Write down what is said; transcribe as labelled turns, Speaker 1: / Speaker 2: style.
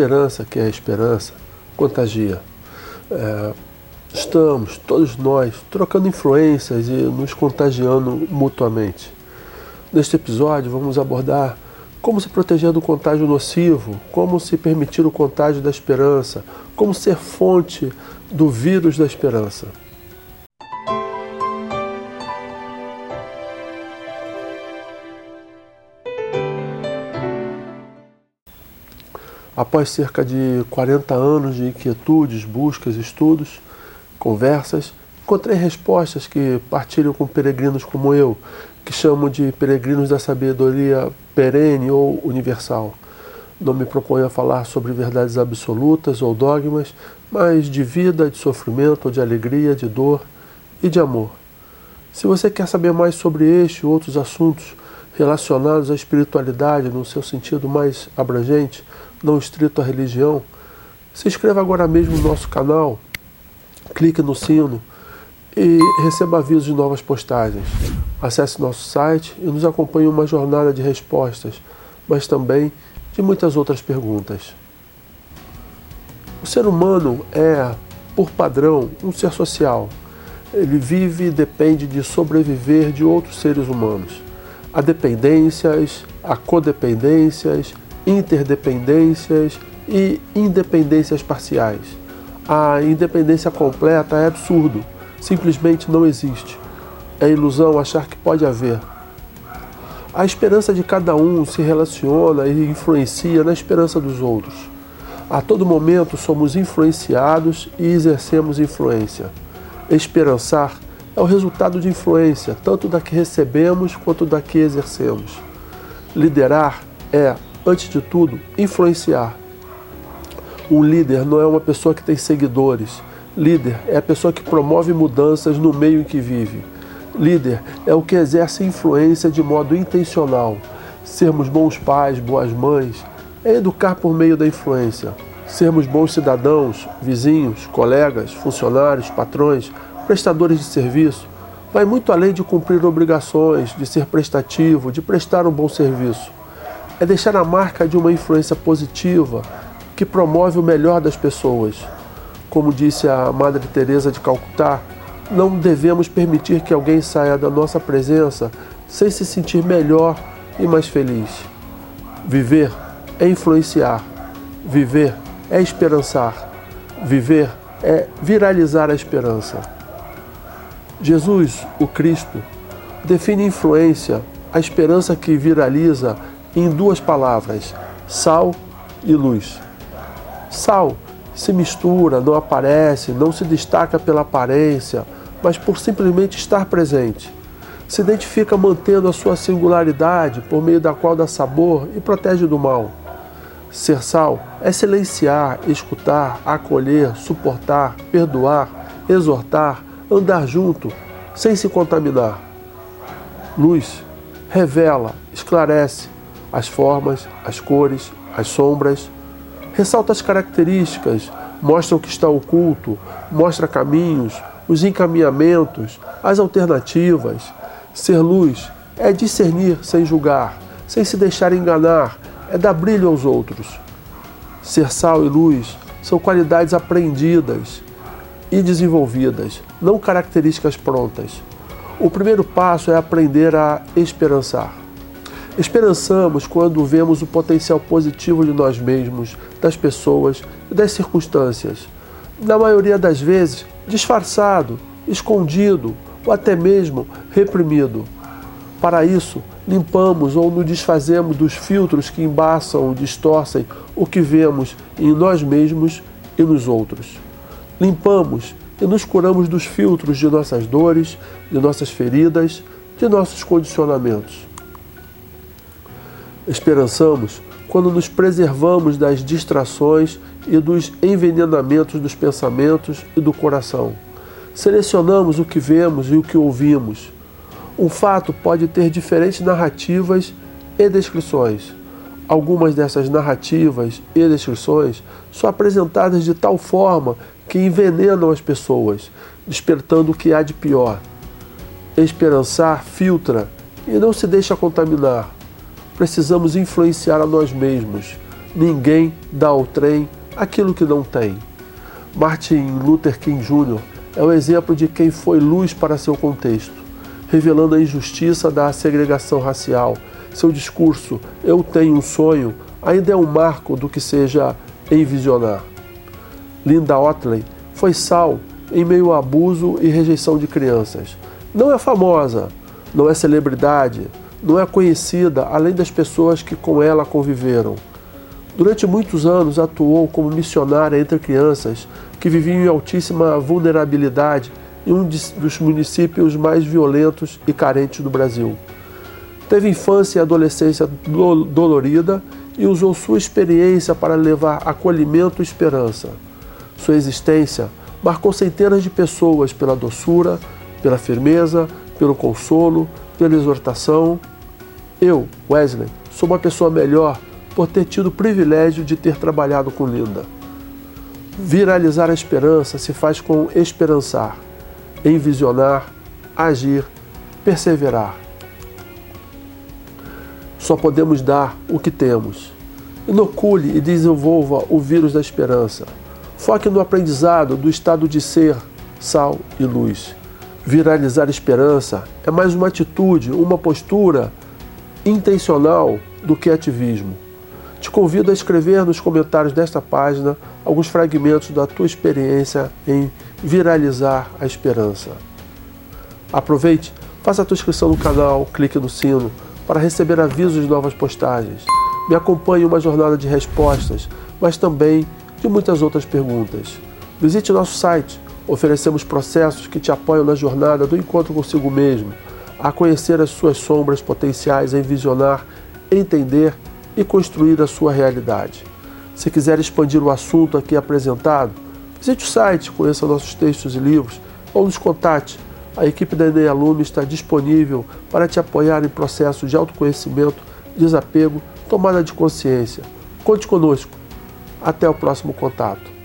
Speaker 1: esperança, que é a esperança, contagia. É, estamos, todos nós, trocando influências e nos contagiando mutuamente. Neste episódio, vamos abordar como se proteger do contágio nocivo, como se permitir o contágio da esperança, como ser fonte do vírus da esperança. Após cerca de 40 anos de inquietudes, buscas, estudos, conversas, encontrei respostas que partilham com peregrinos como eu, que chamo de peregrinos da sabedoria perene ou universal. Não me proponho a falar sobre verdades absolutas ou dogmas, mas de vida, de sofrimento, de alegria, de dor e de amor. Se você quer saber mais sobre este e outros assuntos relacionados à espiritualidade no seu sentido mais abrangente, não estrito à religião, se inscreva agora mesmo no nosso canal, clique no sino e receba avisos de novas postagens. Acesse nosso site e nos acompanhe uma jornada de respostas, mas também de muitas outras perguntas. O ser humano é, por padrão, um ser social. Ele vive e depende de sobreviver de outros seres humanos. Há dependências, há codependências, interdependências e independências parciais. A independência completa é absurdo, simplesmente não existe. É ilusão achar que pode haver. A esperança de cada um se relaciona e influencia na esperança dos outros. A todo momento somos influenciados e exercemos influência. Esperançar é o resultado de influência, tanto da que recebemos quanto da que exercemos. Liderar é antes de tudo, influenciar. Um líder não é uma pessoa que tem seguidores. Líder é a pessoa que promove mudanças no meio em que vive. Líder é o que exerce influência de modo intencional. Sermos bons pais, boas mães, é educar por meio da influência. Sermos bons cidadãos, vizinhos, colegas, funcionários, patrões, prestadores de serviço, vai muito além de cumprir obrigações, de ser prestativo, de prestar um bom serviço é deixar a marca de uma influência positiva que promove o melhor das pessoas. Como disse a Madre Teresa de Calcutá, não devemos permitir que alguém saia da nossa presença sem se sentir melhor e mais feliz. Viver é influenciar. Viver é esperançar. Viver é viralizar a esperança. Jesus, o Cristo, define influência, a esperança que viraliza em duas palavras: sal e luz. Sal se mistura, não aparece, não se destaca pela aparência, mas por simplesmente estar presente. Se identifica mantendo a sua singularidade, por meio da qual dá sabor e protege do mal. Ser sal é silenciar, escutar, acolher, suportar, perdoar, exortar, andar junto, sem se contaminar. Luz revela, esclarece, as formas, as cores, as sombras. Ressalta as características, mostra o que está oculto, mostra caminhos, os encaminhamentos, as alternativas. Ser luz é discernir sem julgar, sem se deixar enganar, é dar brilho aos outros. Ser sal e luz são qualidades aprendidas e desenvolvidas, não características prontas. O primeiro passo é aprender a esperançar. Esperançamos quando vemos o potencial positivo de nós mesmos, das pessoas e das circunstâncias. Na maioria das vezes, disfarçado, escondido ou até mesmo reprimido. Para isso, limpamos ou nos desfazemos dos filtros que embaçam ou distorcem o que vemos em nós mesmos e nos outros. Limpamos e nos curamos dos filtros de nossas dores, de nossas feridas, de nossos condicionamentos. Esperançamos quando nos preservamos das distrações e dos envenenamentos dos pensamentos e do coração. Selecionamos o que vemos e o que ouvimos. Um fato pode ter diferentes narrativas e descrições. Algumas dessas narrativas e descrições são apresentadas de tal forma que envenenam as pessoas, despertando o que há de pior. Esperançar filtra e não se deixa contaminar precisamos influenciar a nós mesmos, Ninguém dá ao trem aquilo que não tem. Martin Luther King Jr. é o exemplo de quem foi luz para seu contexto, revelando a injustiça da segregação racial. Seu discurso, Eu Tenho um Sonho, ainda é um marco do que seja envisionar. Linda Otley foi sal em meio ao abuso e rejeição de crianças. Não é famosa, não é celebridade, não é conhecida além das pessoas que com ela conviveram. Durante muitos anos atuou como missionária entre crianças que viviam em altíssima vulnerabilidade em um dos municípios mais violentos e carentes do Brasil. Teve infância e adolescência dolorida e usou sua experiência para levar acolhimento e esperança. Sua existência marcou centenas de pessoas pela doçura, pela firmeza, pelo consolo, pela exortação. Eu, Wesley, sou uma pessoa melhor por ter tido o privilégio de ter trabalhado com Linda. Viralizar a esperança se faz com esperançar, envisionar, agir, perseverar. Só podemos dar o que temos. Inocule e desenvolva o vírus da esperança. Foque no aprendizado do estado de ser, sal e luz. Viralizar esperança é mais uma atitude, uma postura intencional do que ativismo. Te convido a escrever nos comentários desta página alguns fragmentos da tua experiência em viralizar a esperança. Aproveite, faça a tua inscrição no canal, clique no sino para receber avisos de novas postagens. Me acompanhe uma jornada de respostas, mas também de muitas outras perguntas. Visite nosso site, oferecemos processos que te apoiam na jornada do encontro consigo mesmo, a conhecer as suas sombras potenciais, a envisionar, entender e construir a sua realidade. Se quiser expandir o assunto aqui apresentado, visite o site, conheça nossos textos e livros ou nos contate. A equipe da Enem Aluno está disponível para te apoiar em processos de autoconhecimento, desapego, tomada de consciência. Conte conosco. Até o próximo contato.